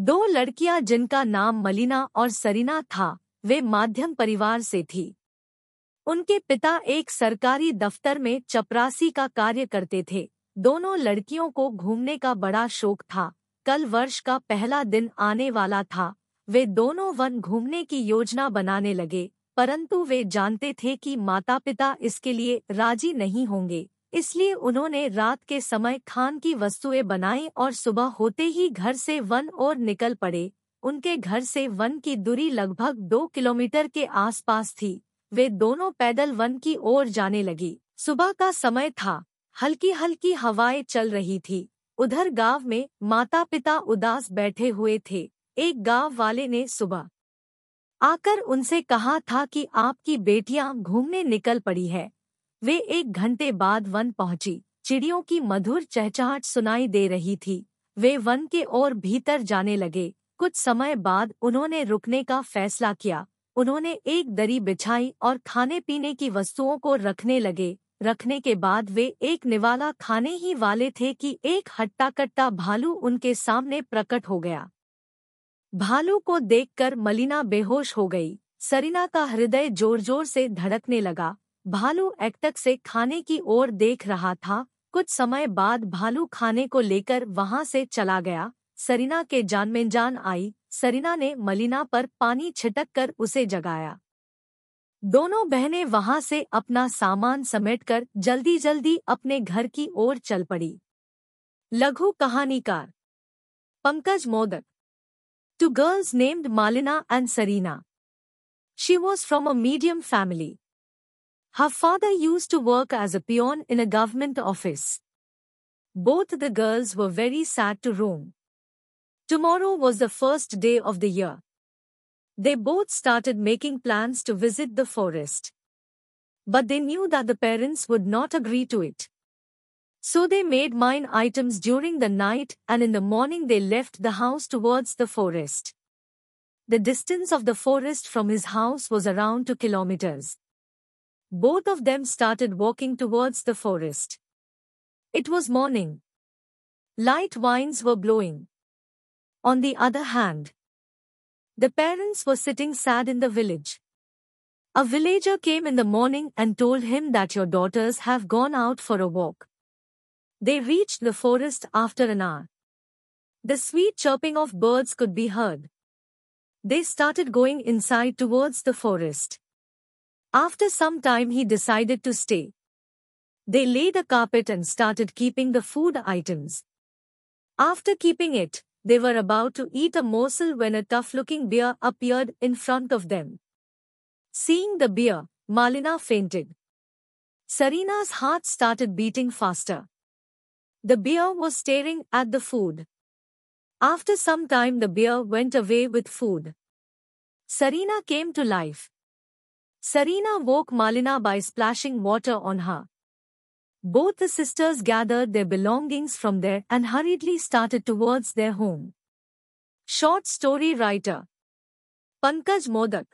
दो लड़कियाँ जिनका नाम मलिना और सरीना था, वे माध्यम परिवार से थी। उनके पिता एक सरकारी दफ्तर में चपरासी का कार्य करते थे। दोनों लड़कियों को घूमने का बड़ा शौक था। कल वर्ष का पहला दिन आने वाला था। वे दोनों वन घूमने की योजना बनाने लगे, परंतु वे जानते थे कि माता पिता इसके लिए राज़ी नहीं होंगे। इसलिए उन्होंने रात के समय खान की वस्तुएँ बनाई और सुबह होते ही घर से वन और निकल पड़े। उनके घर से वन की दूरी लगभग दो किलोमीटर के आसपास थी। वे दोनों पैदल वन की ओर जाने लगी। सुबह का समय था। हल्की हल्की हवाएँ चल रही थी। उधर गाँव में माता पिता उदास बैठे हुए थे। एक गाँव वाले ने सुबह आकर उनसे कहा था कि आपकी बेटियाँ घूमने निकल पड़ी है। वे एक घंटे बाद वन पहुँची। चिड़ियों की मधुर चहचहाट सुनाई दे रही थी। वे वन के ओर भीतर जाने लगे। कुछ समय बाद उन्होंने रुकने का फैसला किया। उन्होंने एक दरी बिछाई और खाने पीने की वस्तुओं को रखने लगे। रखने के बाद वे एक निवाला खाने ही वाले थे कि एक हट्टा कट्टा भालू उनके सामने प्रकट हो गया। भालू को देखकर मलिना बेहोश हो गई। सरीना का हृदय ज़ोर ज़ोर से धड़कने लगा। भालू एकटक से खाने की ओर देख रहा था। कुछ समय बाद भालू खाने को लेकर वहाँ से चला गया। सरीना के जान में जान आई। सरीना ने मलिना पर पानी छिटक कर उसे जगाया। दोनों बहनें वहाँ से अपना सामान समेटकर जल्दी जल्दी अपने घर की ओर चल पड़ी। लघु कहानीकार Pankaj Modak. Two girls named Malina and Sarina she was from a medium family. Her father used to work as a peon in a government office. Both the girls were very sad to roam. Tomorrow was the first day of the year. They both started making plans to visit the forest. But they knew that the parents would not agree to it. So they made mine items during the night and in the morning they left the house towards the forest. The distance of the forest from his house was around two kilometers. Both of them started walking towards the forest. It was morning. Light winds were blowing. On the other hand, the parents were sitting sad in the village. A villager came in the morning and told him that your daughters have gone out for a walk. They reached the forest after an hour. The sweet chirping of birds could be heard. They started going inside towards the forest. After some time he decided to stay. They laid a carpet and started keeping the food items. After keeping it, they were about to eat a morsel when a tough-looking bear appeared in front of them. Seeing the bear, Malina fainted. Sarina's heart started beating faster. The bear was staring at the food. After some time the bear went away with food. Sarina came to life. Sarina woke Malina by splashing water on her. Both the sisters gathered their belongings from there and hurriedly started towards their home. Short story writer Pankaj Modak